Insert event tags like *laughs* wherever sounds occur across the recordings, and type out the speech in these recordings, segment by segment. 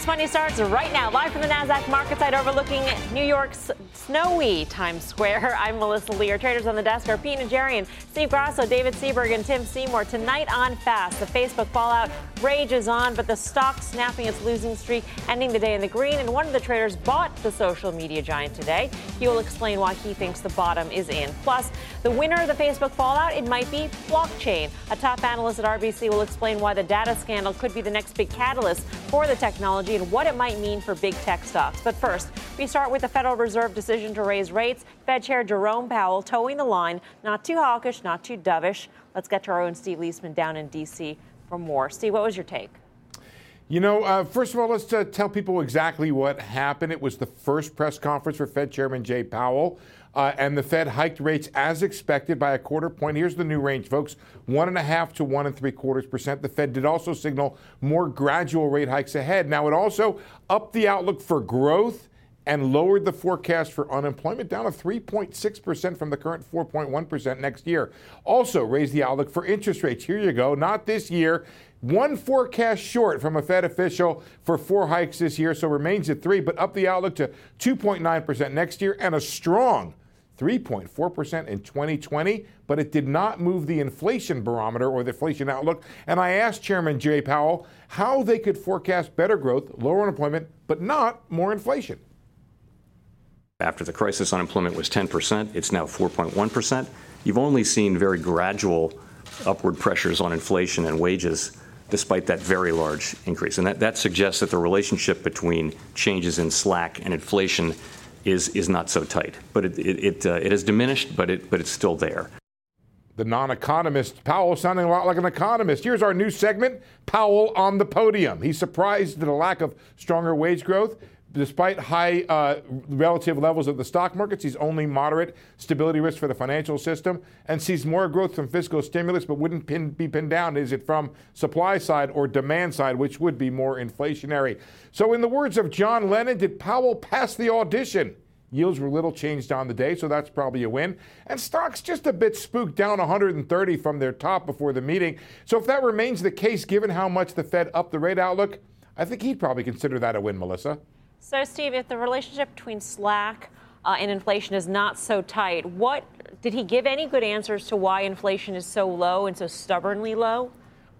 Fast Money starts right now, live from the NASDAQ market site overlooking New York's snowy Times Square. *laughs* I'm Melissa Lee. Our traders on the desk are Pete Najarian, Steve Grasso, David Seaburg, and Tim Seymour. Tonight on Fast, the Facebook fallout rages on, but the stock snapping its losing streak, ending the day in the green. And one of the traders bought the social media giant today. He will explain why he thinks the bottom is in. Plus, the winner of the Facebook fallout, it might be blockchain. A top analyst at RBC will explain why the data scandal could be the next big catalyst for the technology technology and what it might mean for big tech stocks. But first, we start with the Federal Reserve decision to raise rates. Fed Chair Jerome Powell toeing the line, not too hawkish, not too dovish. Let's get to our own Steve Liesman down in D.C. for more. Steve, what was your take? You know, uh, first of all, let's uh, tell people exactly what happened. It was the first press conference for Fed Chairman Jay Powell. Uh, and the Fed hiked rates as expected by a quarter point. Here's the new range, folks: one and a half to one and three quarters percent. The Fed did also signal more gradual rate hikes ahead. Now, it also upped the outlook for growth and lowered the forecast for unemployment down to 3.6% from the current 4.1% next year. Also raised the outlook for interest rates. Here you go, not this year. One forecast short from a Fed official for four hikes this year, so remains at three, but up the outlook to 2.9% next year and a strong 3.4% in 2020, but it did not move the inflation barometer or the inflation outlook. And I asked Chairman Jay Powell how they could forecast better growth, lower unemployment, but not more inflation. After the crisis, unemployment was 10%. It's now 4.1%. You've only seen very gradual upward pressures on inflation and wages despite that very large increase. And that, that suggests that the relationship between changes in slack and inflation is is not so tight. But it it it, uh, it has diminished, but it but it's still there. The non-economist Powell sounding a lot like an economist. Here's our new segment: Powell on the podium. He's surprised at a lack of stronger wage growth. Despite high uh, relative levels of the stock market, sees only moderate stability risk for the financial system and sees more growth from fiscal stimulus, but wouldn't pin, be pinned down. Is it from supply side or demand side, which would be more inflationary? So, in the words of John Lennon, did Powell pass the audition? Yields were little changed on the day, so that's probably a win. And stocks just a bit spooked down 130 from their top before the meeting. So if that remains the case, given how much the Fed upped the rate outlook, I think he'd probably consider that a win, Melissa. So, Steve, if the relationship between slack uh, and inflation is not so tight, what did he give any good answers to why inflation is so low and so stubbornly low?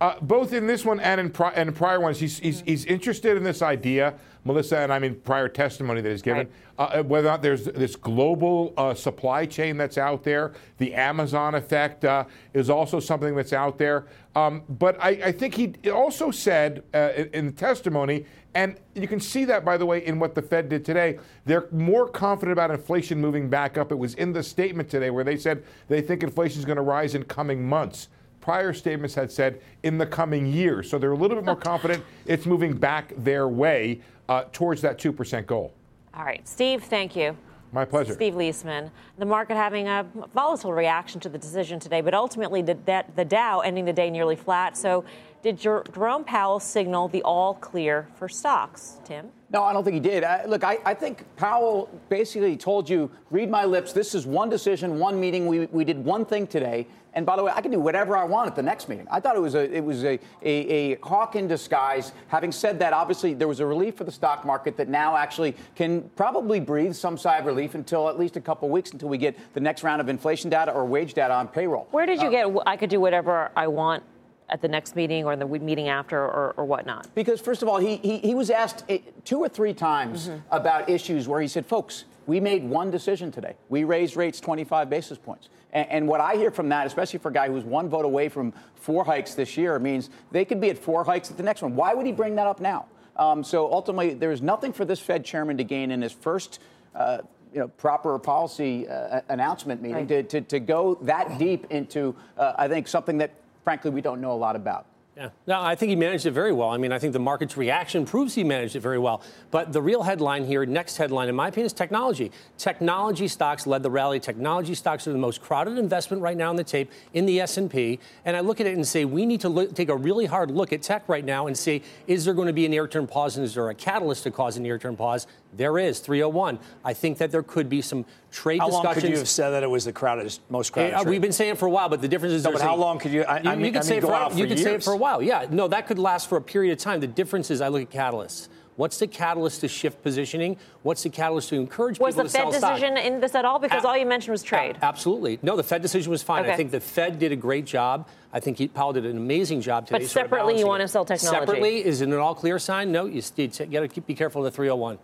Uh, both in this one and in, pri- and in prior ones, he's, he's, he's, interested in this idea, Melissa, and I mean prior testimony that he's given, right. uh, whether or not there's this global uh, supply chain that's out there. The Amazon effect uh, is also something that's out there. Um, but I, I, think he also said uh, in the testimony, and you can see that, by the way, in what the Fed did today. They're more confident about inflation moving back up. It was in the statement today where they said they think inflation is going to rise in coming months prior statements had said in the coming years. So they're a little bit more confident it's moving back their way uh, towards that 2% goal. All right. Steve, thank you. My pleasure. Steve Liesman. The market having a volatile reaction to the decision today, but ultimately the, the Dow ending the day nearly flat. So did Jerome Powell signal the all clear for stocks, Tim? No, I don't think he did. I, look, I, I, think Powell basically told you, read my lips. This is one decision, one meeting. We, we did one thing today. And by the way, I can do whatever I want at the next meeting. I thought it was a it was a, a, a hawk in disguise. Having said that, obviously there was a relief for the stock market that now actually can probably breathe some sigh of relief until at least a couple of weeks until we get the next round of inflation data or wage data on payroll. Where did you uh, get? I could do whatever I want at the next meeting or the meeting after or, or whatnot? Because, first of all, he, he, he was asked two or three times mm-hmm. about issues where he said, folks, we made one decision today. We raised rates 25 basis points. And, and, what I hear from that, especially for a guy who's one vote away from four hikes this year, means they could be at four hikes at the next one. Why would he bring that up now? Um, so ultimately, there is nothing for this Fed chairman to gain in his first. Uh, you know, proper policy uh, announcement meeting right. to, to, to, go that deep into, uh, I think, something that frankly, we don't know a lot about. Yeah. No, I think he managed it very well. I mean, I think the market's reaction proves he managed it very well. But the real headline here, next headline, in my opinion, is technology. Technology stocks led the rally. Technology stocks are the most crowded investment right now on the tape in the S&P. And I look at it and say we need to look, take a really hard look at tech right now and say, is there going to be a near-term pause and is there a catalyst to cause a near-term pause? There is 301. I think that there could be some trade how discussions. long could you have said that it was the crowded, most crowded? Uh, we've been saying it for a while, but the difference is. No, but how long could you? I, I mean, you could I say mean, it go for, out you for could say it for a while. Yeah, no, that could last for a period of time. The difference is, I look at catalysts. What's the catalyst to shift positioning? What's the catalyst to encourage Was people the to sell Fed stock? decision in this at all? Because A- all you mentioned was trade. A- absolutely. No, the Fed decision was fine. Okay. I think the Fed did a great job. I think he, Powell did an amazing job today. But sort separately, you wanna sell technology. Separately, is it an all clear sign? No, you, you got to be careful of the 301.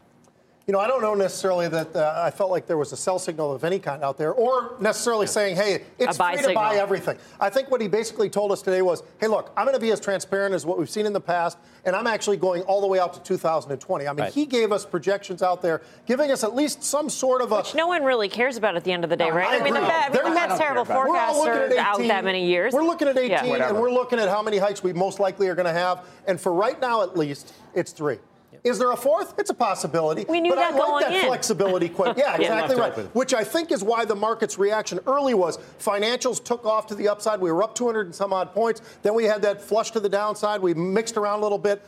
You know, I don't know necessarily that uh, I felt like there was a sell signal of any kind out there, or necessarily saying, "Hey, it's A buy free to buy everything." I think what he basically told us today was, "Hey, look, I'm going to be as transparent as what we've seen in the past, and I'm actually going all the way out to 2020." I mean, Right. he gave us projections out there, giving us at least some sort of a. Which no one really cares about at the end of the day, No, right? I I, mean, the agree. Fed, They're the not- Fed's terrible We're all looking at out 18. that many years. We're looking at 18, Yeah. and we're looking at how many hikes we most likely are going to have. And for right now, at least, it's three. Is there a fourth? It's a possibility. We knew but that I like going that in. flexibility. Quite, *laughs* yeah, Yeah, exactly left right. open. Which I think is why the market's reaction early was financials took off to the upside. We were up 200 and some odd points. Then we had that flush to the downside. We mixed around a little bit.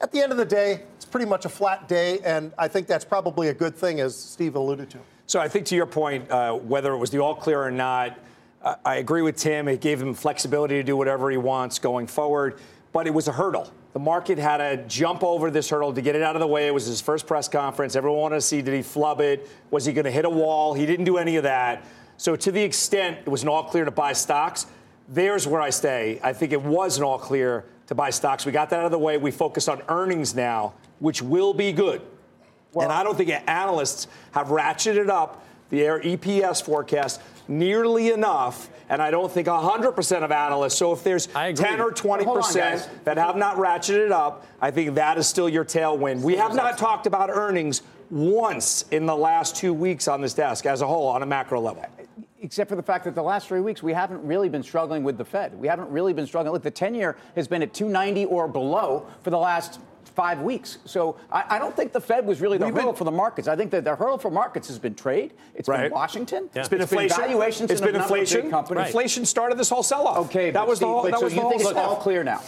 At the end of the day, it's pretty much a flat day, and I think that's probably a good thing, as Steve alluded to. So I think to your point, uh, whether it was the all clear or not, I, I agree with Tim. It gave him flexibility to do whatever he wants going forward, but it was a hurdle. The market had to jump over this hurdle to get it out of the way. It was his first press conference. Everyone wanted to see did he flub it? Was he going to hit a wall? He didn't do any of that. So to the extent it was an all clear to buy stocks, there's where I stay. I think it was an all clear to buy stocks. We got that out of the way. We focus on earnings now, which will be good. and I don't think analysts have ratcheted up the air EPS forecast nearly enough. And I don't think 100% of analysts. So if there's 10 or 20% Hold on, that have not ratcheted up, I think that is still your tailwind. We have not talked about earnings once in the last two weeks on this desk as a whole on a macro level. except for the fact that the last three weeks we haven't really been struggling with the Fed. We haven't really been struggling. Look, the 10 year has been at 290 or below for the last five weeks. So I, I don't think the Fed was really the We've hurdle been- for the markets. I think that the hurdle for markets has been trade. It's Right. been Washington. It's been It's inflation. valuations it's in been number of big inflation. companies. Inflation started this whole sell-off. Okay, that but was the whole. but That so was you the think whole it's all clear now?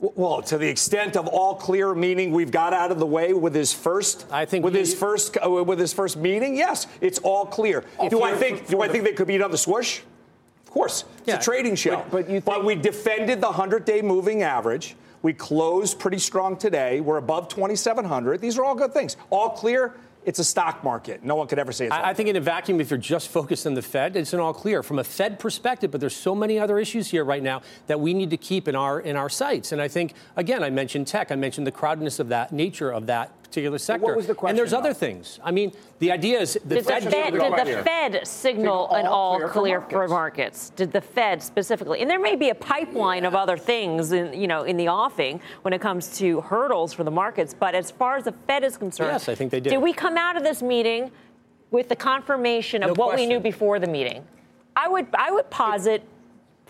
Well, to the extent of all clear, meaning we've got out of the way with his first, I think with he- his first, uh, with his first meeting. Yes, it's all clear. do I think? for do I think there could be another swoosh? Of course, it's Yeah. a trading show. But- but you think- we defended the 100-day moving average. We closed pretty strong today. We're above 2,700. These are all good things. All clear. It's a stock market. No one could ever say it's. I, I think in a vacuum, if you're just focused on the Fed, it's an all clear from a Fed perspective. But there's so many other issues here right now that we need to keep in our in our sights. And I think again, I mentioned tech. I mentioned the crowdedness of that nature of that particular sector. was the question? and there's question, other things. I mean, the idea is the Did the, Fed. Fed, did it the clear. Fed signal an all all clear for clear for markets. markets? Did the Fed specifically? And there may be a pipeline of other things, in, you know, in the offing when it comes to hurdles for the markets. But as far as the Fed is concerned, Yes, I think they did. Did we come out of this meeting with the confirmation of No what we knew before the meeting? I would, I would posit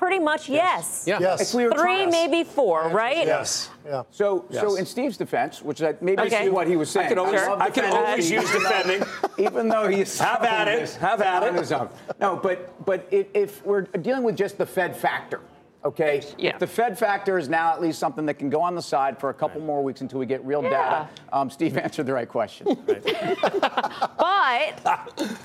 pretty much yes. Yeah. Yes. If we Three, trying- maybe four, right? Yes. Yeah. So, so in Steve's defense, which that maybe Okay. is what he was saying, I could always, love I could defending always use even though- defending. even though he's Have at it. this Have at on it. his own. No, but but if, if we're dealing with just the Fed factor, okay, Yeah. the Fed factor is now at least something that can go on the side for a couple more weeks until we get real data. Um, Steve answered the right question. *laughs* But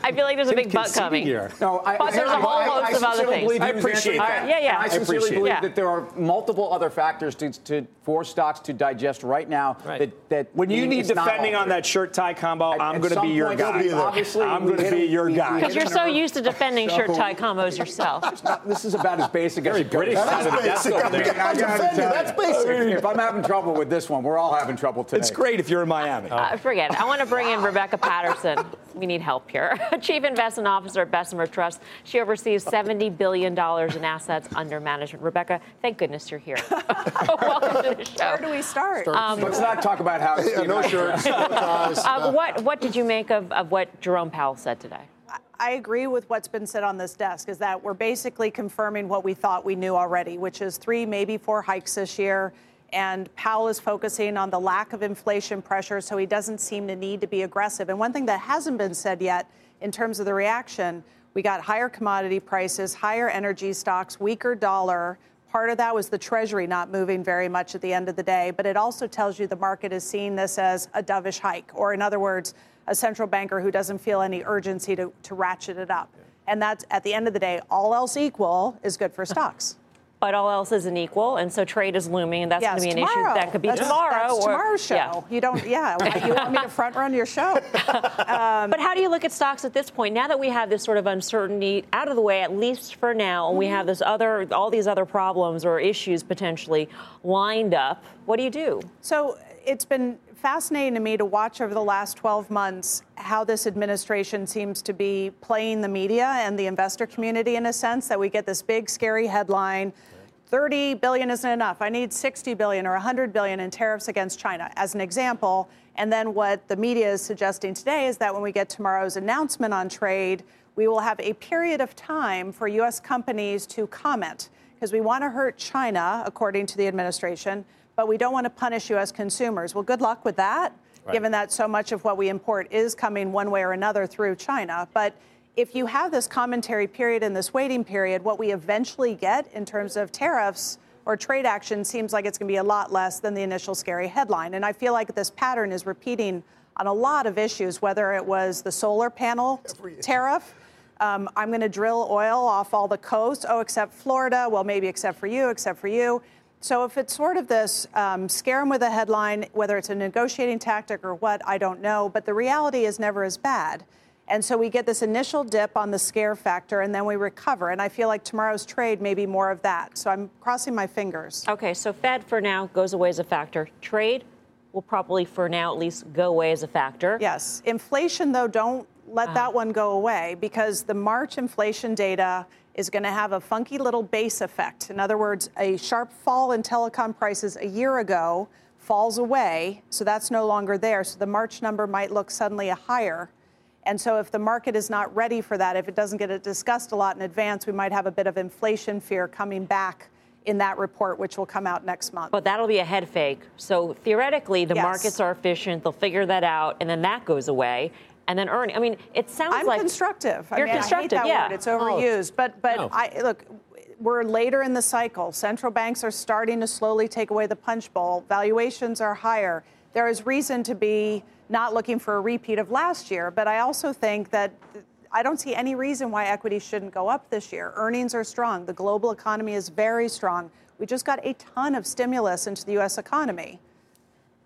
I feel like there's a big but coming. here. No, I, But there's a whole I- I host of other things. I appreciate that. I- yeah, yeah. I I sincerely appreciate believe that. that there are multiple other factors to, to for stocks to digest right now. Right. That, that When you need defending on that shirt tie combo, At- I'm going to be your guy. Obviously, I'm going to be your we- we guy. Because you're so used to defending shirt tie combos yourself. This is about as basic as Very it goes. British side of the desk over there. I gotta Defend you, tell that's basic. If I'm having trouble with this one, we're all having trouble today. It's great if you're in Miami. Uh, forget it. I want to bring in Rebecca Patterson. We need help here. *laughs* Chief Investment Officer at Bessemer Trust. She oversees $70 billion in assets under management. Rebecca, thank goodness you're here. *laughs* Welcome to the show. Where do we start? Let's not talk about how. Yeah, no shirts, no ties. *laughs* Uh, what, what did you make of, of what Jerome Powell said today? I agree with what's been said on this desk is that we're basically confirming what we thought we knew already, which is three, maybe four hikes this year. And Powell is focusing on the lack of inflation pressure, so he doesn't seem to need to be aggressive. And one thing that hasn't been said yet in terms of the reaction, we got higher commodity prices, higher energy stocks, weaker dollar. Part of that was the Treasury not moving very much at the end of the day, but it also tells you the market is seeing this as a dovish hike, or in other words, a central banker who doesn't feel any urgency to, to ratchet it up. And that's at the end of the day, all else equal is good for *laughs* stocks. But all else isn't equal, and so trade is looming, and that's yes, going to be an tomorrow. issue that could be that's, tomorrow. That's or, tomorrow's show. Yeah. You don't, yeah. *laughs* you want me to front run your show? *laughs* Um, but how do you look at stocks at this point? Now that we have this sort of uncertainty out of the way, at least for now, and we have this other, all these other problems or issues potentially lined up. What do you do? So it's been fascinating to me to watch over the last 12 months how this administration seems to be playing the media and the investor community in a sense that we get this big scary headline 30 billion isn't enough. I need 60 billion or 100 billion in tariffs against china as an example. And then what the media is suggesting today is that when we get tomorrow's announcement on trade we will have a period of time for us companies to comment because we want to hurt china according to the administration but we don't want to punish U.S. consumers. Well, good luck with that, right. given that so much of what we import is coming one way or another through China. But if you have this commentary period and this waiting period, what we eventually get in terms of tariffs or trade action seems like it's going to be a lot less than the initial scary headline. And I feel like this pattern is repeating on a lot of issues, whether it was the solar panel tariff. Um, I'm going to drill oil off all the coasts. Oh, except Florida. Well, maybe except for you, except for you. So if it's sort of this um, scare them with a headline, whether it's a negotiating tactic or what, I don't know. But the reality is never as bad. And so we get this initial dip on the scare factor and then we recover. And I feel like tomorrow's trade may be more of that. So I'm crossing my fingers. Okay, so Fed for now goes away as a factor. Trade will probably for now at least go away as a factor. Yes. Inflation, though, don't let uh that one go away because the March inflation data is going to have a funky little base effect. In other words, a sharp fall in telecom prices a year ago falls away, so that's no longer there. So the March number might look suddenly a higher. And so if the market is not ready for that, if it doesn't get it discussed a lot in advance, we might have a bit of inflation fear coming back in that report, which will come out next month. But that'll be a head fake. So theoretically, the yes. markets are efficient. They'll figure that out, and then that goes away and then earning. I mean, it sounds I'm like constructive. You're I mean, constructive. I hate that yeah. word. It's overused. Oh. But but no. I look. We're later in the cycle. Central banks are starting to slowly take away the punch bowl. Valuations are higher. There is reason to be not looking for a repeat of last year. But I also think that I don't see any reason why equities shouldn't go up this year. Earnings are strong. The global economy is very strong. We just got a ton of stimulus into the U.S. economy.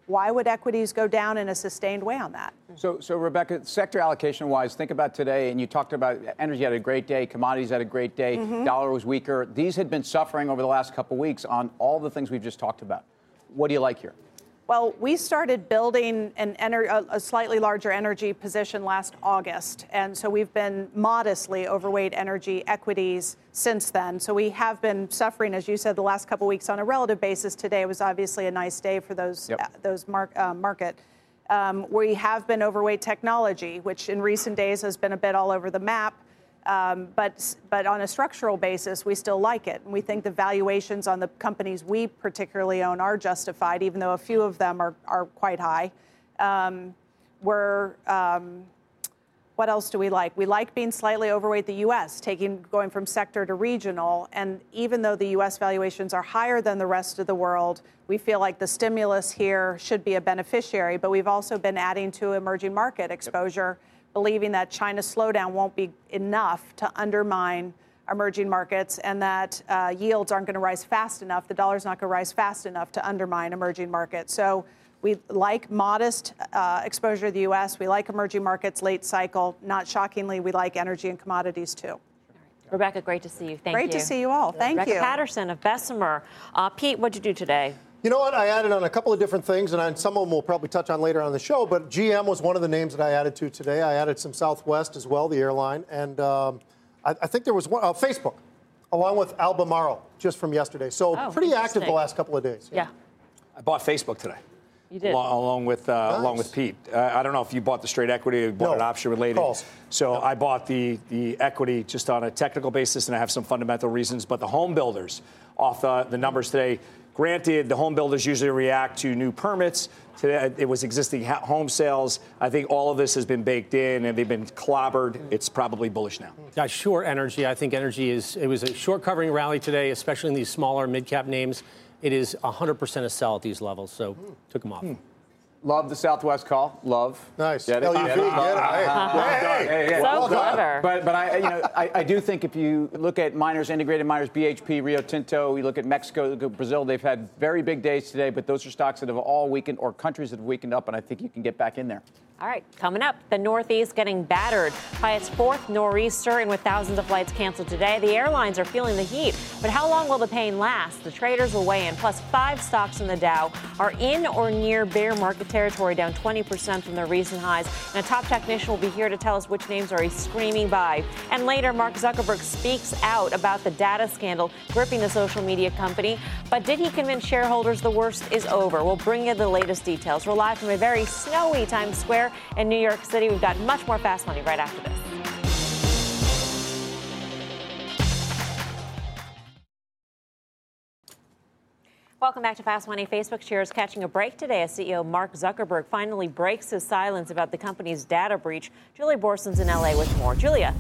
Why would equities go down in a sustained way on that? So, so Rebecca, sector allocation wise, think about today, and you talked about energy had a great day, commodities had a great day, mm-hmm. dollar was weaker. These had been suffering over the last couple of weeks on all the things we've just talked about. What do you like here? Well, we started building an ener- a slightly larger energy position last August. And so we've been modestly overweight energy equities since then. So we have been suffering, as you said, the last couple weeks on a relative basis. Today was obviously a nice day for those, yep. uh, those mar- uh, market. Um, we have been overweight technology, which in recent days has been a bit all over the map. Um, but, but on a structural basis, we still like it. And we think the valuations on the companies we particularly own are justified, even though a few of them are, are quite high. Um, we're, um, what else do we like? We like being slightly overweight the U.S., taking going from sector to regional. And even though the U.S. valuations are higher than the rest of the world, we feel like the stimulus here should be a beneficiary. But we've also been adding to emerging market exposure. Yep believing that China's slowdown won't be enough to undermine emerging markets and that uh, yields aren't going to rise fast enough, the dollar's not going to rise fast enough to undermine emerging markets. So we like modest uh, exposure to the U.S. We like emerging markets late cycle. Not shockingly, we like energy and commodities too. Rebecca, great to see you. Thank great you. Great to see you all. Thank Rebecca you. Patterson of Bessemer. Uh, Pete, what'd you do today? You know what? I added on a couple of different things, and some of them we'll probably touch on later on the show. But GM was one of the names that I added to today. I added some Southwest as well, the airline, and um, I, I, think there was one uh, Facebook, along with Albemarle, just from yesterday. So oh, pretty active the last couple of days. Yeah. I bought Facebook today. You did. Along, along with uh, Nice. along with Pete. Uh, I don't know if you bought the straight equity or bought No. an option related. Calls. So I bought the the equity just on a technical basis, and I have some fundamental reasons. But the home builders off the, the numbers today. Granted, the home builders usually react to new permits. Today, it was existing ha- home sales. I think all of this has been baked in and they've been clobbered. It's probably bullish now. Yeah, short energy. I think energy is, it was a short covering rally today, especially in these smaller mid cap names. It is 100% a sell at these levels, so took them off. Hmm. Love the Southwest call. Love. Nice. Get it? LUV, Get it? get it. Uh-huh. Uh-huh. Hey, hey, Hey, hey, So well done. clever. But but I you know I, I do think if you look at miners, integrated miners, BHP, Rio Tinto, you look at Mexico, look at Brazil, they've had very big days today. But those are stocks that have all weakened or countries that have weakened up, and I think you can get back in there. All right, coming up, the Northeast getting battered by its fourth nor'easter, and with thousands of flights canceled today, the airlines are feeling the heat. But how long will the pain last? The traders will weigh in. Plus, five stocks in the Dow are in or near bear market territory, down 20% from their recent highs. And a top technician will be here to tell us which names are he screaming by. And later, Mark Zuckerberg speaks out about the data scandal gripping the social media company. But did he convince shareholders the worst is over? We'll bring you the latest details. We're live from a very snowy Times Square in New York City. We've got much more fast money right after this. Welcome back to Fast Money. Facebook shares catching a break today as CEO Mark Zuckerberg finally breaks his silence about the company's data breach. Julia Boorstin's in LA with more. Julia.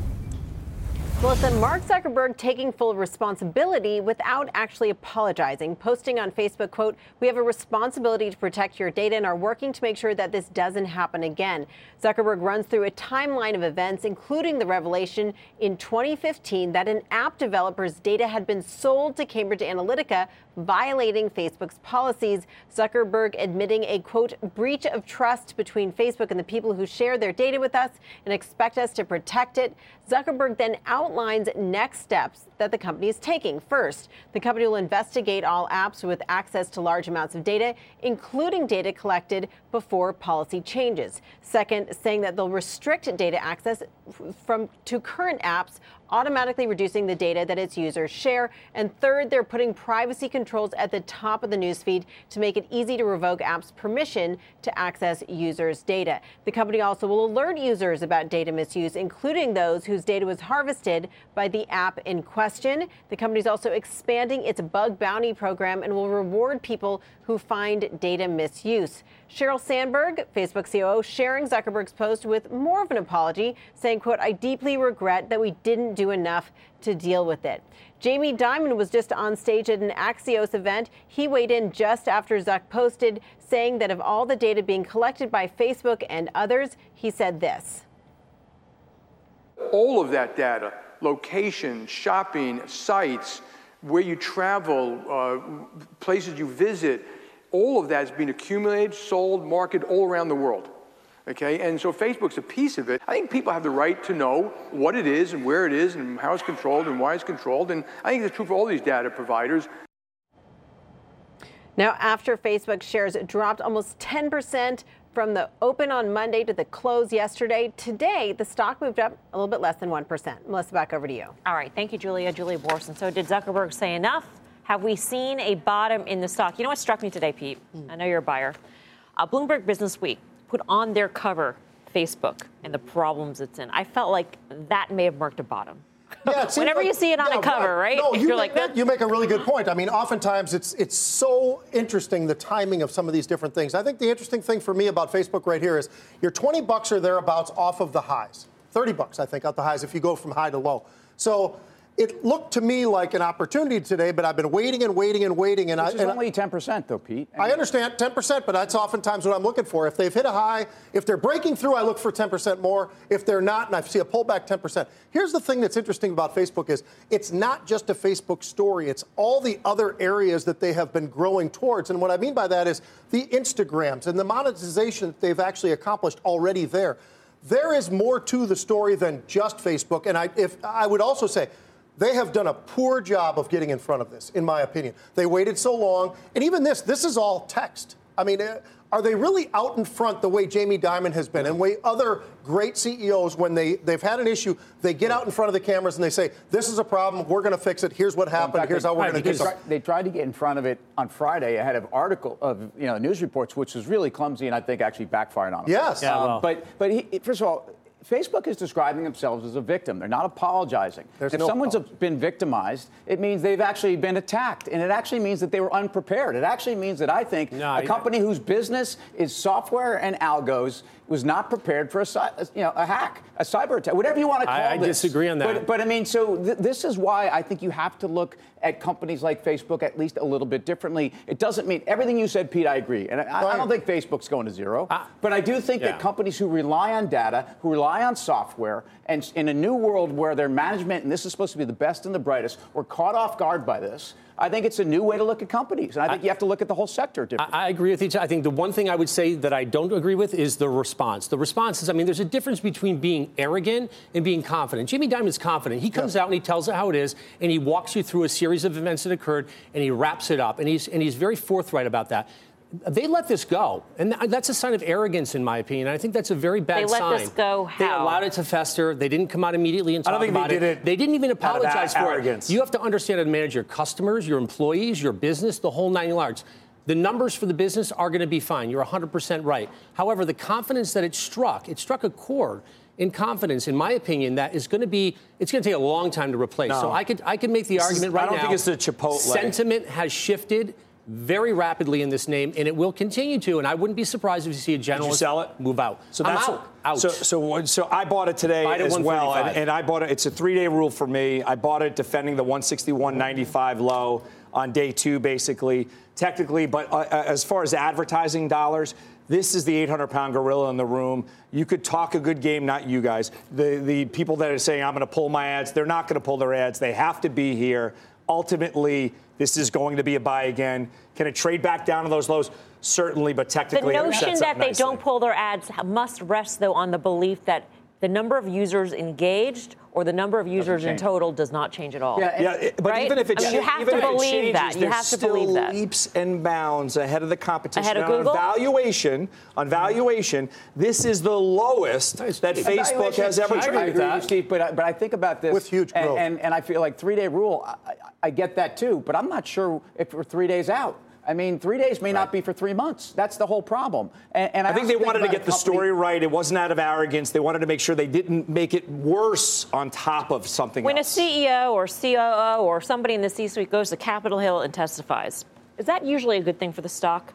Melissa, Mark Zuckerberg taking full responsibility without actually apologizing, posting on Facebook, quote, we have a responsibility to protect your data and are working to make sure that this doesn't happen again. Zuckerberg runs through a timeline of events, including the revelation in 2015 that an app developer's data had been sold to Cambridge Analytica, violating Facebook's policies. Zuckerberg admitting a, quote, breach of trust between Facebook and the people who share their data with us and expect us to protect it. Zuckerberg then outlines next steps that the company is taking. First, the company will investigate all apps with access to large amounts of data, including data collected before policy changes. Second, saying that they'll restrict data access from to current apps, automatically reducing the data that its users share. And third, they're putting privacy controls at the top of the newsfeed to make it easy to revoke apps' permission to access users' data. The company also will alert users about data misuse, including those whose data was harvested by the app in question. The company is also expanding its bug bounty program and will reward people who find data misuse. Sheryl Sandberg, Facebook COO, sharing Zuckerberg's post with more of an apology, saying, quote, I deeply regret that we didn't do enough to deal with it. Jamie Dimon was just on stage at an Axios event. He weighed in just after Zuck posted, saying that of all the data being collected by Facebook and others, he said this. All of that data, location, shopping, sites, where you travel, uh, places you visit, all of that is being accumulated, sold, marketed all around the world. Okay, and so Facebook's a piece of it. I think people have the right to know what it is and where it is and how it's controlled and why it's controlled. And I think it's true for all these data providers. Now, after Facebook shares dropped almost 10% from the open on Monday to the close yesterday, today the stock moved up a little bit less than 1%. Melissa, back over to you. All right. Thank you, Julia. Julia Boorstin. So, did Zuckerberg say enough? Have we seen a bottom in the stock? You know what struck me today, Pete? I know you're a buyer. Uh, Bloomberg Business Week put on their cover Facebook and the problems it's in. I felt like that may have marked a bottom. Yeah, Whenever like- you see it on yeah, a cover, right? No, you You're make, like, that, you make a really good point. I mean, oftentimes it's it's so interesting the timing of some of these different things. I think the interesting thing for me about Facebook right here is your 20 bucks or thereabouts off of the highs. 30 bucks, I think, at the highs if you go from high to low. So it looked to me like an opportunity today, but I've been waiting and waiting and waiting. And Which I, is and only 10%, though, Pete. I understand 10%, but that's oftentimes what I'm looking for. If they've hit a high, if they're breaking through, I look for 10% more. If they're not, and I see a pullback 10%. Here's the thing that's interesting about Facebook is it's not just a Facebook story. It's all the other areas that they have been growing towards. And what I mean by that is the Instagrams and the monetization that they've actually accomplished already there. There is more to the story than just Facebook. And I, if, I would also say, they have done a poor job of getting in front of this, in my opinion. They waited so long. And even this, this is all text. I mean, uh, are they really out in front the way Jamie Dimon has been and way other great CEOs when they they've had an issue, they get out in front of the cameras and they say, "This is a problem. We're going to fix it. Here's what happened. fact, Here's they- how we're going to do it." tried- They tried to get in front of it on Friday ahead of article of you know news reports, which was really clumsy and I think actually backfired on them. Yes. Yeah, Um, well. but but he, first of all. Facebook is describing themselves as a victim. They're not apologizing. There's if no someone's been victimized, it means they've actually been attacked, and it actually means that they were unprepared. It actually means that I think No, a I- company whose business is software and algos was not prepared for a you know a hack, a cyber attack, whatever you want to call I- I this. disagree on that. But, but I mean, so th- this is why I think you have to look at companies like Facebook at least a little bit differently. It doesn't mean everything you said, Pete. I agree, and I, I don't think Facebook's going to zero. Ah. but I do think yeah. that companies who rely on data, who rely on software, and in a new world where their management and this is supposed to be the best and the brightest, were caught off guard by this. I think it's a new way to look at companies, and I think you have to look at the whole sector differently. I, I agree with each. I think the one thing I would say that I don't agree with is the response. The response is, I mean, there's a difference between being arrogant and being confident. Jimmy Dimon's confident. He comes out and he tells it how it is, and he walks you through a series of events that occurred, and he wraps it up, and he's and he's very forthright about that. They let this go, and that's a sign of arrogance, in my opinion. I think that's a very bad sign. They let sign. this go How? They allowed it to fester. They didn't come out immediately and I don't think they about did it They didn't even out of that apologize for arrogance. it. You have to understand how to manage your customers, your employees, your business, the whole nine yards. The numbers for the business are going to be fine. You're 100% right. However, the confidence that it struck, it struck a chord in confidence, in my opinion, that is going to be, it's going to take a long time to replace. No. So I could, I could make the This is- argument right now. I don't now. think it's the Chipotle. Sentiment has shifted very rapidly in this name, and it will continue to. And I wouldn't be surprised if you see a generalist sell it? move out. So I'm that's out. out. So, so, so I bought it today it as well, and, and I bought it. It's a three-day rule for me. I bought it defending the 161.95 low on day two, basically, technically. But uh, uh, as far as advertising dollars, this is the 800-pound gorilla in the room. You could talk a good game, not you guys. The the people that are saying I'm going to pull my ads, they're not going to pull their ads. They have to be here. Ultimately, this is going to be a buy again. Can it trade back down to those lows? Certainly, but The technically, it notion that they nicely. don't pull their ads must rest, though, on the belief that the number of users engaged or the number of users in total does not change at all. Yeah, Yeah, but Right? even if it I mean, you have even to believe changes, that. You there's have to still believe that. leaps and bounds ahead of the competition. Ahead of And Google? On valuation, on valuation, this is the lowest that Facebook has ever is. I agree with you, Steve, but I, but I think about this With huge and- growth. and, and, I feel like three day rule. I, I, I get that too, but I'm not sure if we're three days out. I mean, three days may not be for three months. That's the whole problem. And, and I think also they wanted to get the story right. It wasn't out of arrogance. They wanted to make sure they didn't make it worse on top of something else. When a. CEO or COO or somebody in the C-suite goes to Capitol Hill and testifies, is that usually a good thing for the stock?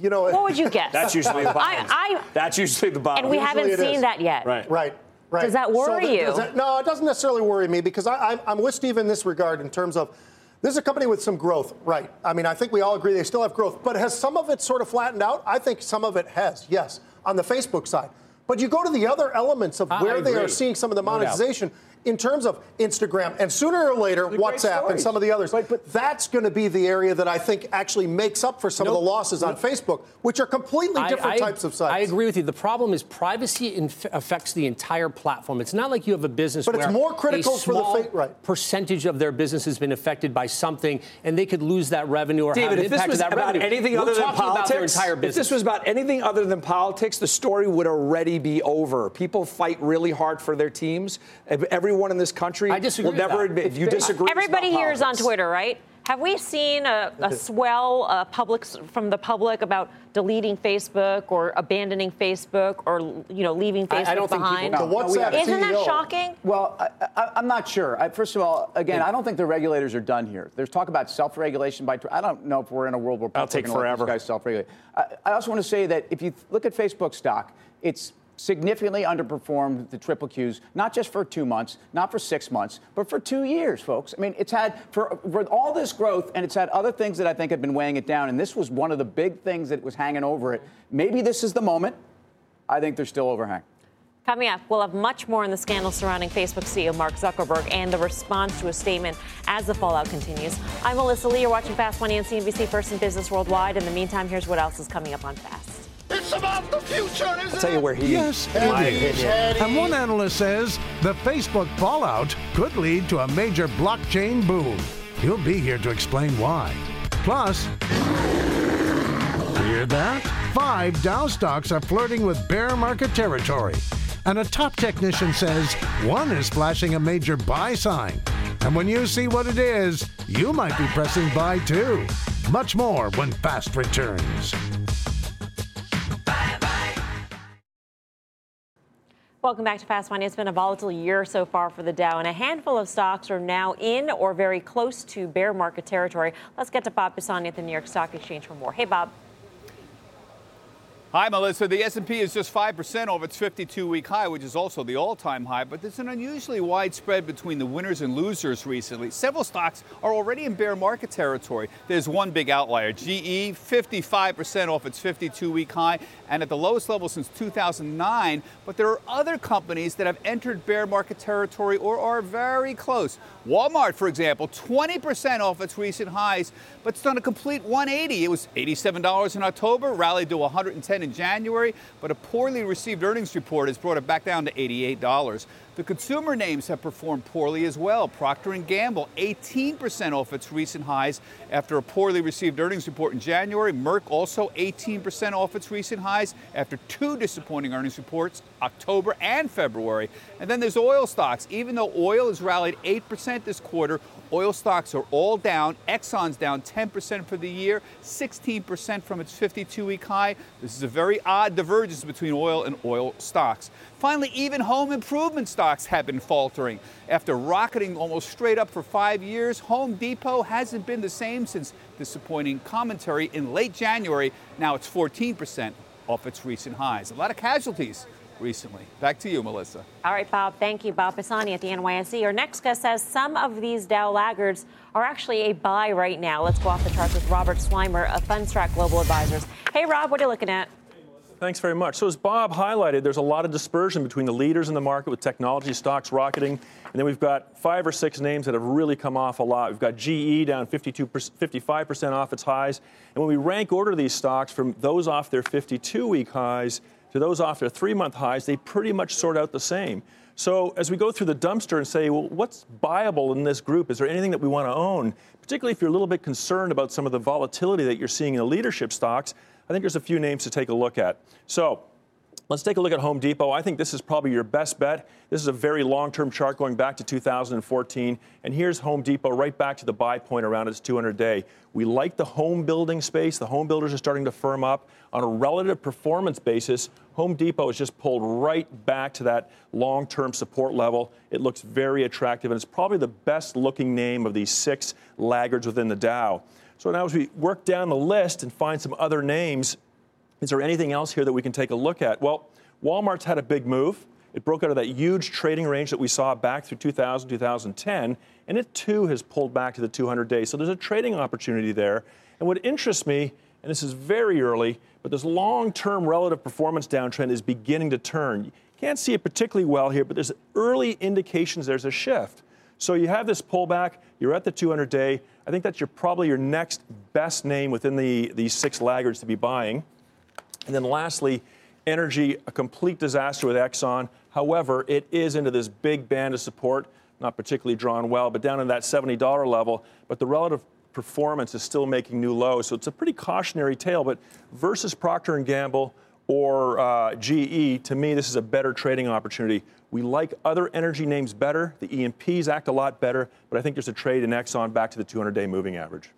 You know, What would you *laughs* guess? That's usually the bottom. I, I, That's usually the bottom. and we Usually haven't seen is. that yet. Right. Right. Right. Does that worry th- you? that- no, it doesn't necessarily worry me because I, I'm, I'm with Steve in this regard in terms of this is a company with some growth, right? I mean, I think we all agree they still have growth, but has some of it sort of flattened out? I think some of it has, yes, on the Facebook side. But you go to the other elements of where they are seeing some of the No monetization in terms of Instagram and sooner or later WhatsApp and some of the others. But- but- that's going to be the area that I think actually makes up for some of the losses on Facebook, which are completely different types of sites. I agree with you. The problem is privacy inf- affects the entire platform. It's not like you have a business But it's more critical for the fa- right. percentage of their business has been affected by something, and they could lose that revenue or David, have an if this impact was that about revenue. anything We're other than talking about their politics, entire if this was about anything other than politics, the story would already be over. People fight really hard for their teams. Everyone in this country I disagree will with never that. admit. If you disagree, it's Everybody about here is on. Twitter, right? Have we seen a, a *laughs* swell uh, public from the public about deleting Facebook or abandoning Facebook or you know leaving Facebook I- I don't think people behind? know. The WhatsApp Isn't that shocking? Well, I, I, I'm not sure. I, first of all, again, I don't think the regulators are done here. There's talk about self-regulation by. I don't know if we're in a world where That'll people are take gonna let forever. These guys self-regulate. I, I also want to say that if you look at Facebook stock, it's significantly underperformed the triple Qs, not just for two months, not for six months, but for two years, folks. I mean, it's had for, for all this growth, and it's had other things that I think have been weighing it down, and this was one of the big things that was hanging over it. Maybe this is the moment. I think there's still overhang. Coming up, we'll have much more on the scandal surrounding Facebook CEO Mark Zuckerberg and the response to a statement as the fallout continues. I'm Melissa Lee. You're watching Fast Money on CNBC First in Business Worldwide. In the meantime, here's what else is coming up on Fast. It's about the future, isn't I'll tell you where he. Yes, my it is. opinion. And one analyst says the Facebook fallout could lead to a major blockchain boom. He'll be here to explain why. Plus, Hear that? Five Dow stocks are flirting with bear market territory. And a top technician says one is flashing a major buy sign. And when you see what it is, you might be pressing buy too. Much more when Fast returns. Welcome back to Fast Money. It's been a volatile year so far for the Dow, and a handful of stocks are now in or very close to bear market territory. Let's get to Bob Pisani at the New York Stock Exchange for more. Hey, Bob. Hi, Melissa. The S&P is just 5% off its 52-week high, which is also the all-time high, but there's an unusually wide spread between the winners and losers recently. Several stocks are already in bear market territory. There's one big outlier, GE, 55% off its 52-week high and at the lowest level since 2009, but there are other companies that have entered bear market territory or are very close. Walmart, for example, 20% off its recent highs, but it's done a complete 180. It was $87 in October, rallied to 110 in January, but a poorly received earnings report has brought it back down to $88. The consumer names have performed poorly as well. Procter & Gamble 18% off its recent highs after a poorly received earnings report in January. Merck also 18% off its recent highs after two disappointing earnings reports, October and February. And then there's oil stocks. Even though oil has rallied 8% this quarter, Oil stocks are all down. Exxon's down 10% for the year, 16% from its 52 week high. This is a very odd divergence between oil and oil stocks. Finally, even home improvement stocks have been faltering. After rocketing almost straight up for five years, Home Depot hasn't been the same since disappointing commentary in late January. Now it's 14% off its recent highs. A lot of casualties recently. Back to you, Melissa. All right, Bob. Thank you. Bob Pisani at the NYSE. Our next guest says some of these Dow laggards are actually a buy right now. Let's go off the charts with Robert Sluymer of Fundstrat Global Advisors. Hey, Rob, what are you looking at? Thanks very much. So, as Bob highlighted, there's a lot of dispersion between the leaders in the market with technology stocks rocketing. And then we've got five or six names that have really come off a lot. We've got GE down 52 55% off its highs. And when we rank order these stocks from those off their 52 week highs to those off their three month highs, they pretty much sort out the same. So as we go through the dumpster and say, well, what's buyable in this group? Is there anything that we want to own? Particularly if you're a little bit concerned about some of the volatility that you're seeing in the leadership stocks, I think there's a few names to take a look at. So Let's take a look at Home Depot. I think this is probably your best bet. This is a very long term chart going back to 2014. And here's Home Depot right back to the buy point around its 200 day. We like the home building space. The home builders are starting to firm up. On a relative performance basis, Home Depot has just pulled right back to that long term support level. It looks very attractive, and it's probably the best looking name of these six laggards within the Dow. So now, as we work down the list and find some other names, is there anything else here that we can take a look at? Well, Walmart's had a big move. It broke out of that huge trading range that we saw back through 2000, 2010, and it too has pulled back to the 200 days. So there's a trading opportunity there. And what interests me, and this is very early, but this long term relative performance downtrend is beginning to turn. You can't see it particularly well here, but there's early indications there's a shift. So you have this pullback, you're at the 200 day. I think that's your, probably your next best name within the, these six laggards to be buying. And then lastly, energy, a complete disaster with Exxon. However, it is into this big band of support, not particularly drawn well, but down in that $70 level. But the relative performance is still making new lows. So it's a pretty cautionary tale. But versus Procter & Gamble or uh, GE, to me, this is a better trading opportunity. We like other energy names better. The E&Ps act a lot better. But I think there's a trade in Exxon back to the 200-day moving average.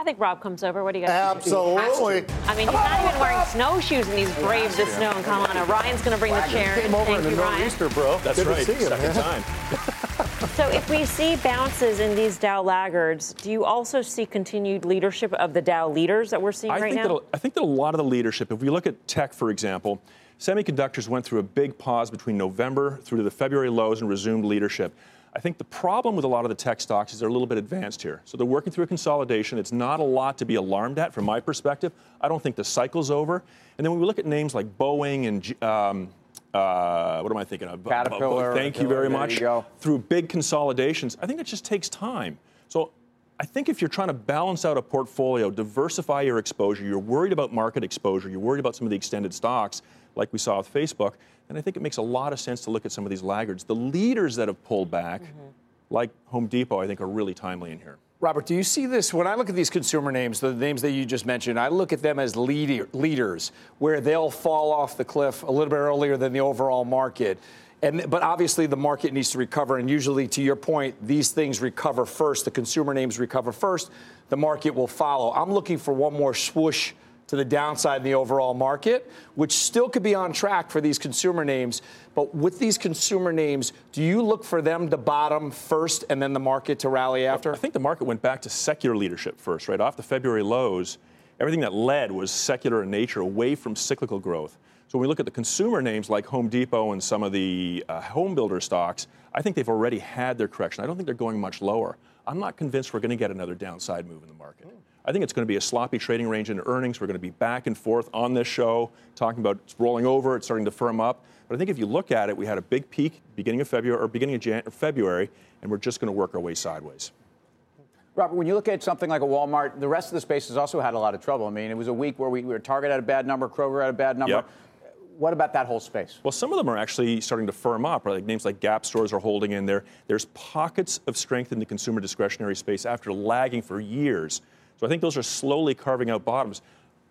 I think Rob comes over. What do you guys Absolutely. I mean, he's not even wearing snowshoes and he's braved the snow in Colorado. Ryan's going to bring the chair. Came over Thank in you, the Ryan. nor'easter, bro. That's Good right. To see you, Second man. time. *laughs* So if we see bounces in these Dow laggards, do you also see continued leadership of the Dow leaders that we're seeing I right think now? That, I think that a lot of the leadership, if we look at tech, for example, semiconductors went through a big pause between November through to the February lows and resumed leadership. I think the problem with a lot of the tech stocks is they're a little bit advanced here. So they're working through a consolidation. It's not a lot to be alarmed at from my perspective. I don't think the cycle's over. And then when we look at names like Boeing and um, uh, what am I thinking of? Caterpillar. Thank you very much. you. Through big consolidations, I think it just takes time. So I think if you're trying to balance out a portfolio, diversify your exposure, you're worried about market exposure, you're worried about some of the extended stocks, like we saw with Facebook, And I think it makes a lot of sense to look at some of these laggards. The leaders that have pulled back, Mm-hmm. like Home Depot, I think are really timely in here. Robert, do you see this? When I look at these consumer names, the names that you just mentioned, I look at them as leader, leaders, where they'll fall off the cliff a little bit earlier than the overall market. And, but obviously, the market needs to recover. And usually, to your point, these things recover first. The consumer names recover first. The market will follow. I'm looking for one more swoosh to the downside in the overall market, which still could be on track for these consumer names. But with these consumer names, do you look for them to bottom first and then the market to rally after? I think the market went back to secular leadership first, right? Off the February lows, everything that led was secular in nature, away from cyclical growth. So when we look at the consumer names like Home Depot and some of the uh, home builder stocks, I think they've already had their correction. I don't think they're going much lower. I'm not convinced we're going to get another downside move in the market. I think it's going to be a sloppy trading range in earnings. We're going to be back and forth on this show talking about it's rolling over, it's starting to firm up. But I think if you look at it, we had a big peak beginning of February or beginning of Jan- February, and we're just going to work our way sideways. Robert, when you look at something like a Walmart, the rest of the space has also had a lot of trouble. I mean, it was a week where we, we were Target had a bad number, Kroger had a bad number. Yep. What about that whole space? Well, some of them are actually starting to firm up. Like names like Gap stores are holding in there. There's pockets of strength in the consumer discretionary space after lagging for years. So I think those are slowly carving out bottoms.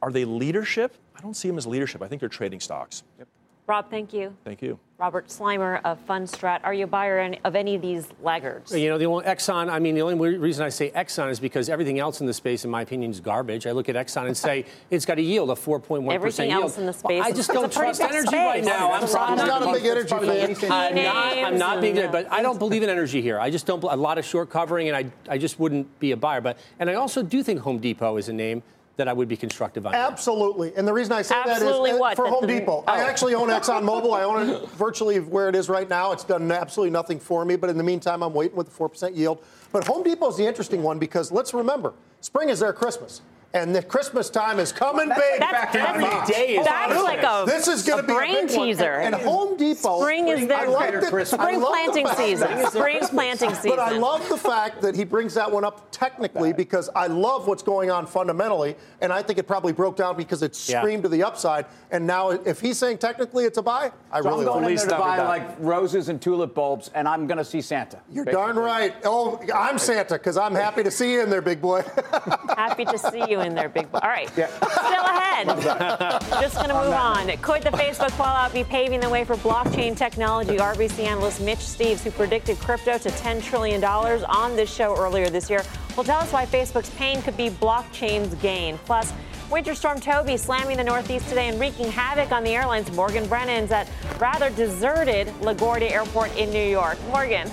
Are they leadership? I don't see them as leadership. I think they're trading stocks. Yep. Rob, thank you. Thank you. Robert Sluymer of Fundstrat. Are you a buyer of any of these laggards? You know, the only Exxon, I mean, the only reason I say Exxon is because everything else in the space, in my opinion, is garbage. I look at Exxon and say *laughs* it's got a yield of 4.1% Everything yield. else in the space. I just don't trust energy space. right now. I'm sorry. He's not a big energy fan. I'm not, I'm not being, and, but I don't believe in energy here. I just don't, a lot of short covering, and I, I just wouldn't be a buyer. But, and I also do think Home Depot is a name that I would be constructive on. Absolutely. And the reason I say Absolutely that is uh, what? for That Home the- Depot. oh. I actually own ExxonMobil. I own it *laughs* virtually where it is right now. It's done absolutely nothing for me. But in the meantime, I'm waiting with the 4% yield. But Home Depot is the interesting one because let's remember, spring is their Christmas. And the Christmas time is coming big. That's, Every that's, day is that's Christmas. like a, This is gonna a be a brain one. teaser. And- and Home Depot- Spring is I their like the- I spring love the planting season. Spring planting season. But I love the fact that he brings that one up technically because I love what's going on fundamentally, and I think it probably broke down because it Yeah. screamed to the upside. And now, if he's saying technically it's a buy, I So really I'm going like in it. there to buy like roses and tulip bulbs, and I'm going to see Santa. You're darn right. Oh, I'm Santa because I'm happy to see you in there, big boy. *laughs* Happy to see you in there, big boy. All right. Still ahead. *laughs* Just going to move on. Could the Facebook fallout be paving the way for blockchain technology? RBC analyst Mitch Steves, who predicted crypto to $10 trillion on this show earlier this year, will tell us why Facebook's pain could be blockchain's gain. Plus, Winter Storm Toby slamming the Northeast today and wreaking havoc on the airlines. Morgan Brennan's at rather deserted LaGuardia Airport in New York. Morgan.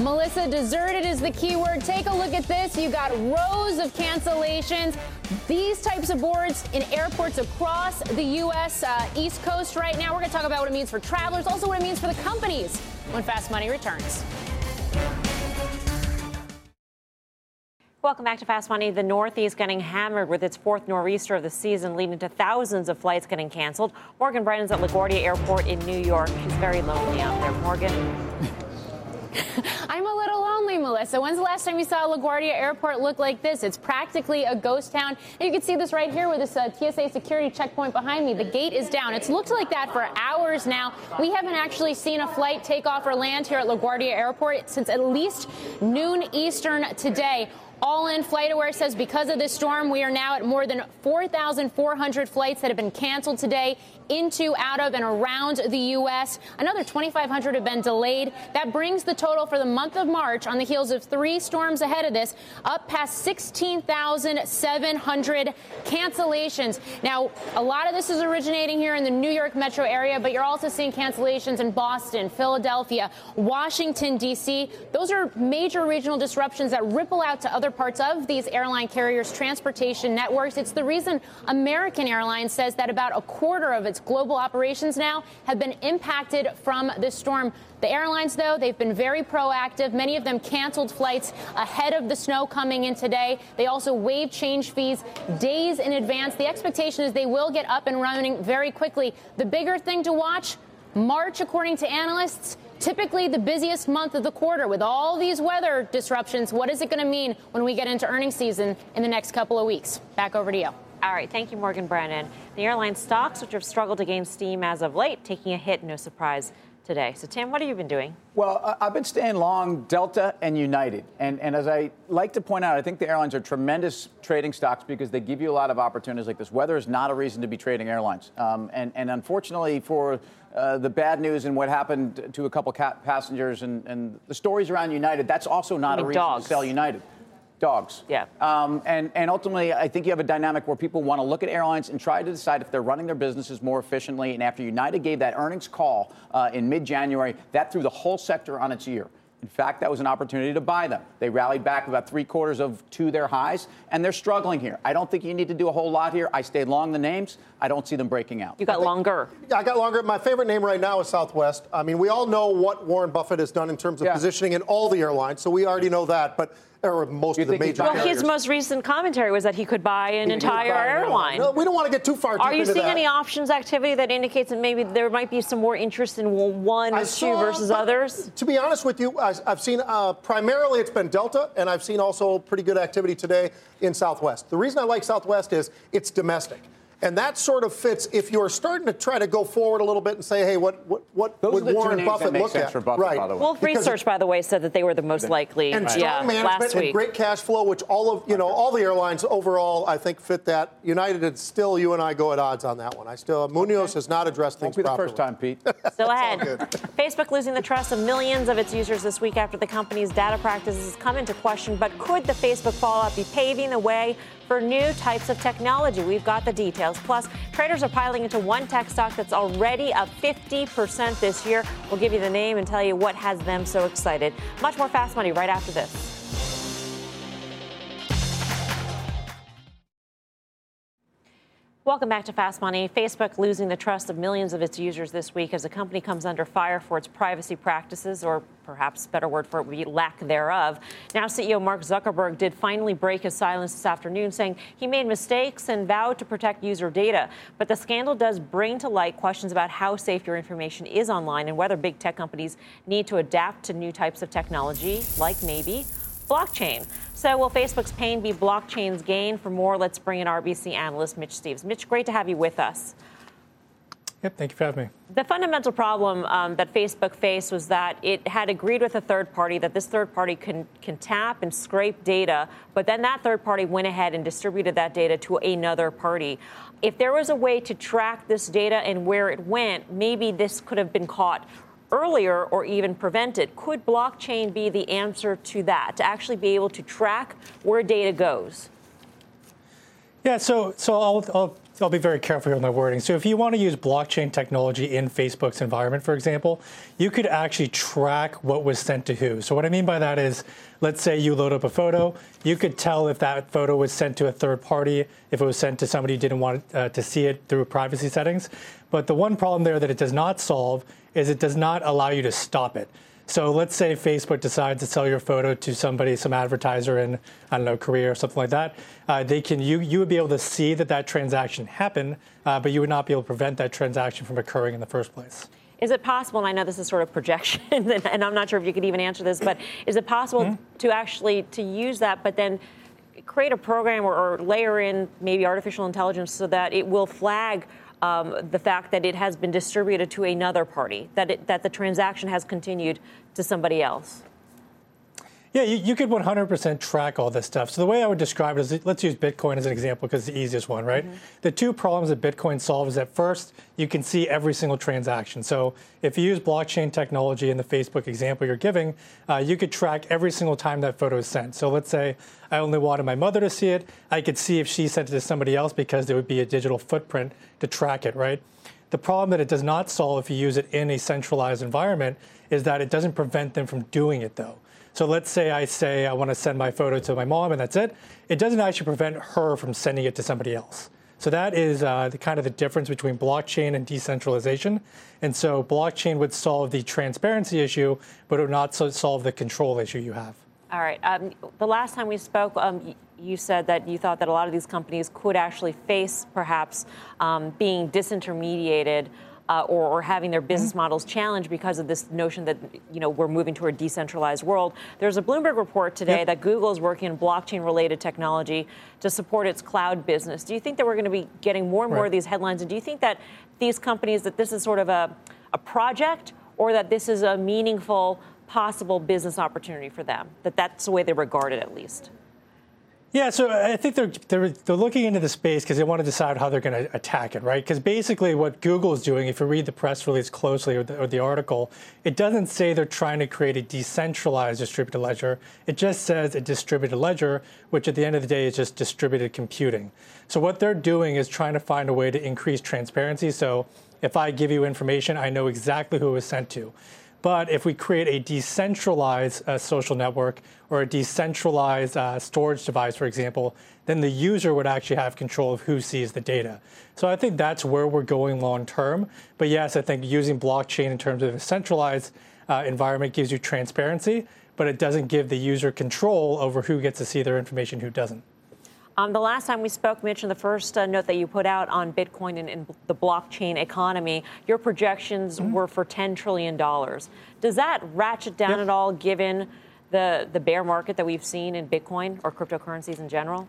Melissa, deserted is the key word. Take a look at this. You got rows of cancellations. These types of boards in airports across the U.S. Uh, East Coast right now. We're going to talk about what it means for travelers, also what it means for the companies when Fast Money returns. Welcome back to Fast Money. The Northeast getting hammered with its fourth nor'easter of the season, leading to thousands of flights getting canceled. Morgan Brennan's at LaGuardia Airport in New York. She's very lonely out there. Morgan. *laughs* *laughs* I'm a little lonely, Melissa. When's the last time you saw LaGuardia Airport look like this? It's practically a ghost town. And you can see this right here with this uh, TSA security checkpoint behind me. The gate is down. It's looked like that for hours now. We haven't actually seen a flight take off or land here at LaGuardia Airport since at least noon Eastern today. All in, FlightAware says because of this storm, we are now at more than 4,400 flights that have been canceled today into, out of, and around the U.S. Another 2,500 have been delayed. That brings the total for the month of March, on the heels of three storms ahead of this, up past 16,700 cancellations. Now, a lot of this is originating here in the New York metro area, but you're also seeing cancellations in Boston, Philadelphia, Washington, D.C. Those are major regional disruptions that ripple out to other parts of these airline carriers' transportation networks. It's the reason American Airlines says that about a quarter of its global operations now have been impacted from this storm. The airlines, though, they've been very proactive. Many of them canceled flights ahead of the snow coming in today. They also waived change fees days in advance. The expectation is they will get up and running very quickly. The bigger thing to watch March, according to analysts, typically the busiest month of the quarter with all these weather disruptions. What is it going to mean when we get into earnings season in the next couple of weeks? Back over to you. All right, thank you, Morgan Brennan. The airline stocks, which have struggled to gain steam as of late, taking a hit, no surprise today. So, Tim, what have you been doing? Well, I've been staying long Delta and United. And, and as I like to point out, I think the airlines are tremendous trading stocks because they give you a lot of opportunities like this. Weather is not a reason to be trading airlines. Um, and, and unfortunately, for uh, the bad news and what happened to a couple passengers and, and the stories around United, that's also not a reason dogs. to sell United dogs. Yeah. Um, and, and ultimately, I think you have a dynamic where people want to look at airlines and try to decide if they're running their businesses more efficiently. And after United gave that earnings call uh, in mid January, that threw the whole sector on its ear. In fact, that was an opportunity to buy them. They rallied back about three quarters of to their highs, and they're struggling here. I don't think you need to do a whole lot here. I stayed long the names. I don't see them breaking out. You got longer. Yeah, I got longer. My favorite name right now is Southwest. I mean, we all know what Warren Buffett has done in terms of Yeah. positioning in all the airlines, so we already know that. But or most of the think he's major buying- Well, his most recent commentary was that he could buy an He entire buy an airline. No, we don't want to get too far deep Are you into seeing that. any options activity that indicates that maybe there might be some more interest in one or I two saw- versus others? To be honest with you, I- I've seen uh, primarily it's been Delta, and I've seen also pretty good activity today in Southwest. The reason I like Southwest is it's domestic. And that sort of fits if you're starting to try to go forward a little bit and say, hey, what what, what Those would are the two Warren Buffett make look sense at? for Buffett, right. by the way. Wolfe Because- Research, by the way, said that they were the most likely. and uh, strong yeah, management and great cash flow, which all of you know, all the airlines overall, I think fit that. United, it's still you and I go at odds on that one. I still Munoz has not addressed Won't things be the properly. first time, Pete. *laughs* Still ahead. Facebook losing the trust of millions of its users this week after the company's data practices come into question. But could the Facebook fallout be paving the way for new types of technology? We've got the details. Plus, traders are piling into one tech stock that's already up 50% this year. We'll give you the name and tell you what has them so excited. Much more fast money right after this. Welcome back to Fast Money. Facebook losing the trust of millions of its users this week as the company comes under fire for its privacy practices, or perhaps better word for it would be lack thereof. Now, CEO Mark Zuckerberg did finally break his silence this afternoon, saying he made mistakes and vowed to protect user data. But the scandal does bring to light questions about how safe your information is online and whether big tech companies need to adapt to new types of technology, like maybe blockchain. So, will Facebook's pain be blockchain's gain? For more, let's bring in RBC analyst Mitch Steves. Mitch, great to have you with us. Yep, thank you for having me. The fundamental problem um, that Facebook faced was that it had agreed with a third party that this third party can, can tap and scrape data, but then that third party went ahead and distributed that data to another party. If there was a way to track this data and where it went, maybe this could have been caught earlier or even prevent it. Could blockchain be the answer to that, to actually be able to track where data goes? Yeah, so so I'll, I'll I'll be very careful with my wording. So if you want to use blockchain technology in Facebook's environment, for example, you could actually track what was sent to who. So what I mean by that is, let's say you load up a photo, you could tell if that photo was sent to a third party, if it was sent to somebody who didn't want uh, to see it through privacy settings. But the one problem there that it does not solve is it does not allow you to stop it. So let's say Facebook decides to sell your photo to somebody, some advertiser in, I don't know, Korea or something like that. Uh, they can, you, you would be able to see that that transaction happened, uh, but you would not be able to prevent that transaction from occurring in the first place. Is it possible, and I know this is sort of projection, *laughs* and I'm not sure if you could even answer this, but is it possible Mm-hmm. to actually to use that, but then create a program or, or layer in maybe artificial intelligence so that it will flag um, the fact that it has been distributed to another party, that it, that the transaction has continued to somebody else? Yeah, you, you could 100% track all this stuff. So the way I would describe it is, let's use Bitcoin as an example because it's the easiest one, right? The two problems that Bitcoin solves is that first, you can see every single transaction. So if you use blockchain technology in the Facebook example you're giving, uh, you could track every single time that photo is sent. So let's say I only wanted my mother to see it. I could see if she sent it to somebody else because there would be a digital footprint to track it, right? The problem that it does not solve if you use it in a centralized environment is that it doesn't prevent them from doing it though. So let's say I say I want to send my photo to my mom and that's it. It doesn't actually prevent her from sending it to somebody else. So that is uh, the kind of the difference between blockchain and decentralization. And so blockchain would solve the transparency issue, but it would not so- solve the control issue you have. All right. Um, the last time we spoke, um, you said that you thought that a lot of these companies could actually face perhaps um, being disintermediated uh, or, or, having their business models challenged because of this notion that you know we're moving to a decentralized world. There's a Bloomberg report today yep. that Google is working on blockchain-related technology to support its cloud business. Do you think that we're going to be getting more and more right. of these headlines? And do you think that these companies that this is sort of a, a project or that this is a meaningful possible business opportunity for them? That that's the way they regard it, at least. Yeah, so I think they're they're, they're looking into the space because they want to decide how they're going to attack it, right? Because basically, what Google is doing, if you read the press release closely or the, or the article, it doesn't say they're trying to create a decentralized distributed ledger. It just says a distributed ledger, which at the end of the day is just distributed computing. So what they're doing is trying to find a way to increase transparency. So if I give you information, I know exactly who it was sent to. But if we create a decentralized uh, social network or a decentralized uh, storage device, for example, then the user would actually have control of who sees the data. So I think that's where we're going long term. But yes, I think using blockchain in terms of a centralized uh, environment gives you transparency, but it doesn't give the user control over who gets to see their information, who doesn't. Um, the last time we spoke, Mitch, in the first uh, note that you put out on Bitcoin and, and the blockchain economy, your projections mm-hmm. were for $10 trillion. Does that ratchet down yep. at all given the, the bear market that we've seen in Bitcoin or cryptocurrencies in general?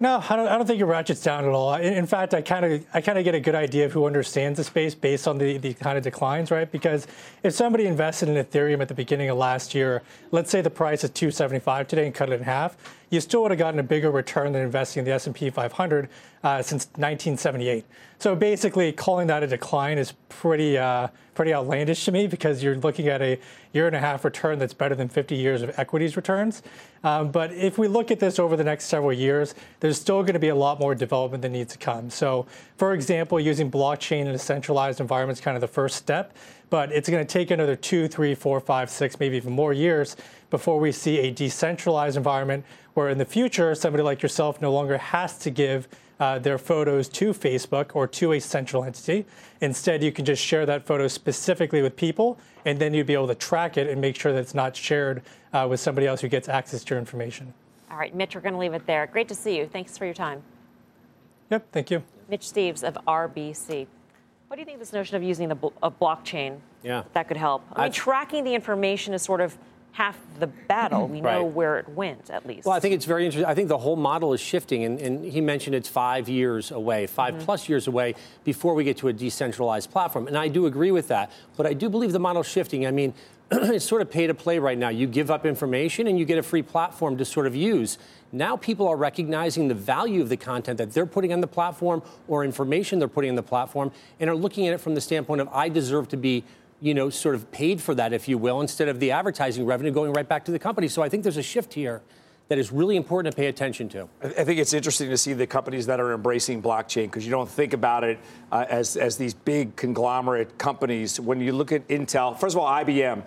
No, I don't, I don't think it ratchets down at all. In, in fact, I kind of I kind of get a good idea of who understands the space based on the, the kind of declines, right? Because if somebody invested in Ethereum at the beginning of last year, let's say the price is 275 today and cut it in half, you still would have gotten a bigger return than investing in the S&P 500 uh, since 1978. So basically, calling that a decline is pretty uh, pretty outlandish to me because you're looking at a year and a half return that's better than 50 years of equities returns. Um, but if we look at this over the next several years, there's still going to be a lot more development that needs to come. So, for example, using blockchain in a centralized environment is kind of the first step but it's going to take another two, three, four, five, six, maybe even more years before we see a decentralized environment where in the future somebody like yourself no longer has to give uh, their photos to Facebook or to a central entity. Instead, you can just share that photo specifically with people, and then you'd be able to track it and make sure that it's not shared uh, with somebody else who gets access to your information. All right, Mitch, we're going to leave it there. Great to see you. Thanks for your time. Yep, thank you. Mitch Steves of RBC. What do you think this notion of using a, a blockchain yeah. that could help? I mean, tracking the information is sort of half the battle. *clears throat* We know right. where it went, at least. Well, I think it's very interesting. I think the whole model is shifting, and, and he mentioned it's five years away, 5 mm-hmm. plus years away before we get to a decentralized platform. And I do agree with that. But I do believe the model's shifting. I mean, *clears throat* it's sort of pay to play right now. You give up information and you get a free platform to sort of use. Now people are recognizing the value of the content that they're putting on the platform or information they're putting on the platform and are looking at it from the standpoint of I deserve to be you know, sort of paid for that, if you will, instead of the advertising revenue going right back to the company. So I think there's a shift here that is really important to pay attention to. I think it's interesting to see the companies that are embracing blockchain because you don't think about it uh, as, as these big conglomerate companies. When you look at Intel, first of all, IBM.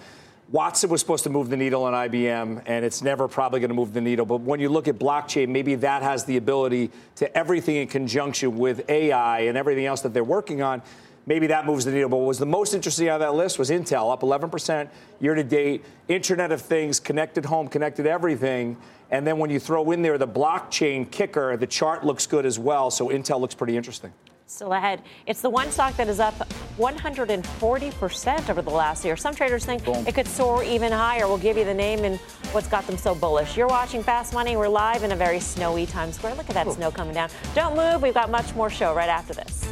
Watson was supposed to move the needle on IBM, and it's never probably going to move the needle. But when you look at blockchain, maybe that has the ability to everything in conjunction with AI and everything else that they're working on. Maybe that moves the needle. But what was the most interesting out of that list was Intel, up 11% year to date. Internet of Things, connected home, connected everything. And then when you throw in there the blockchain kicker, the chart looks good as well. So Intel looks pretty interesting still ahead. It's the one stock that is up 140% over the last year. Some traders think Boom. it could soar even higher. We'll give you the name and what's got them so bullish. You're watching Fast Money. We're live in a very snowy Times Square. Look at that Ooh. snow coming down. Don't move. We've got much more show right after this.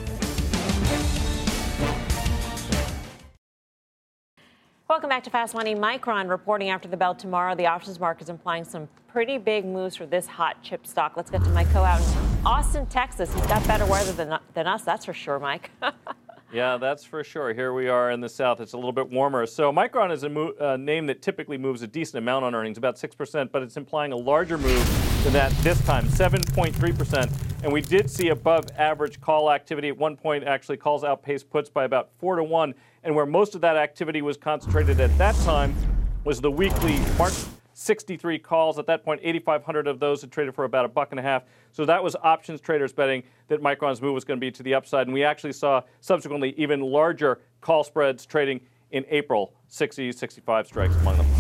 Welcome back to Fast Money. Micron reporting after the bell tomorrow. The options market is implying some pretty big moves for this hot chip stock. Let's get to Mike Khouw out in Austin, Texas. He's got better weather than, than us, that's for sure, Mike. *laughs* yeah, that's for sure. Here we are in the south. It's a little bit warmer. So Micron is a mo- uh, name that typically moves a decent amount on earnings, about 6%, but it's implying a larger move than that this time, 7.3%. And we did see above average call activity. At one point, actually, calls outpaced puts by about 4 to 1 and where most of that activity was concentrated at that time was the weekly March 63 calls. At that point, 8,500 of those had traded for about a buck and a half. So that was options traders betting that Micron's move was going to be to the upside. And we actually saw subsequently even larger call spreads trading in April, 60, 65 strikes among them.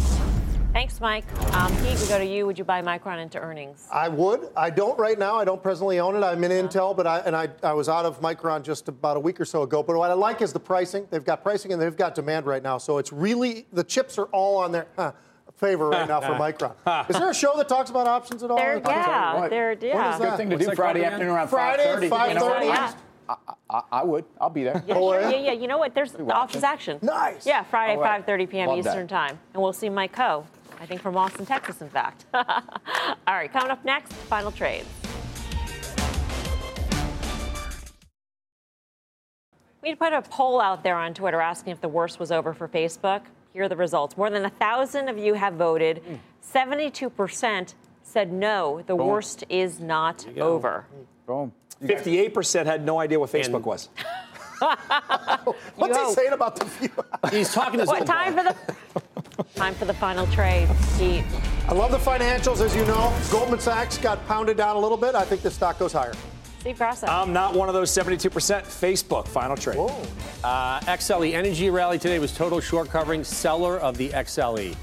Thanks, Mike. Um, Pete, we go to you. Would you buy Micron into earnings? I would. I don't right now. I don't presently own it. I'm in Intel, but I and I, I was out of Micron just about a week or so ago. But what I like is the pricing. They've got pricing and they've got demand right now. So it's really the chips are all on their huh, favor right now for *laughs* Micron. Is there a show that talks about options at all? There, yeah, there, yeah. Good thing to do Friday afternoon around Friday 5:30. at You know 5:30. Yeah. I, I, I would. I'll be there. Yeah, sure. yeah, yeah. You know what? There's options action. Nice. Yeah, Friday, All right. 5:30 p.m. Love that. Eastern Time, and we'll see Mike Khouw. I think from Austin, Texas, in fact. *laughs* All right, coming up next, final trades. We put a poll out there on Twitter asking if the worst was over for Facebook. Here are the results. More than a thousand of you have voted. Hmm. 72% said no, the Boom. worst is not over. Boom. 58% had no idea what Facebook was. *laughs* What's he saying about the view? He's talking to What, time for the *laughs* time for the final trade, Pete. I love the financials, as you know. Goldman Sachs got pounded down a little bit. I think the stock goes higher. Steve Grasso. I'm not one of those 72%. Facebook, final trade. Uh, XLE Energy rally today was total short covering seller of the. XLE.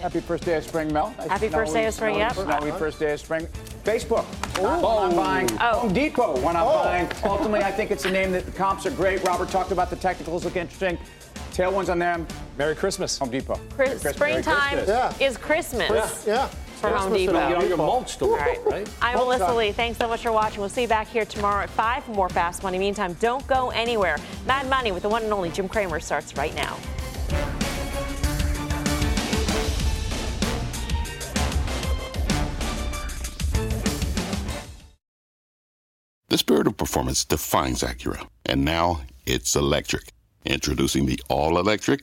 Happy first day of spring, Mel. Happy first day of spring, yep. Happy first day of spring. Facebook. Not Oh. I'm buying Oh. Home Depot. When I'm Oh. buying. Ultimately, I think it's a name that the comps are great. Robert talked about the technicals look interesting. Tailwinds on them. Merry Christmas. Home Depot. Chris- Christmas. springtime Merry Christmas. is Christmas. Yeah. For Home Depot. and get your mulch stored, All right. right? I'm Mulch Melissa time. Lee. Thanks so much for watching. We'll see you back here tomorrow at 5 for more Fast Money. Meantime, don't go anywhere. Mad Money with the one and only Jim Cramer starts right now. The spirit of performance defines Acura, and now it's electric. Introducing the all-electric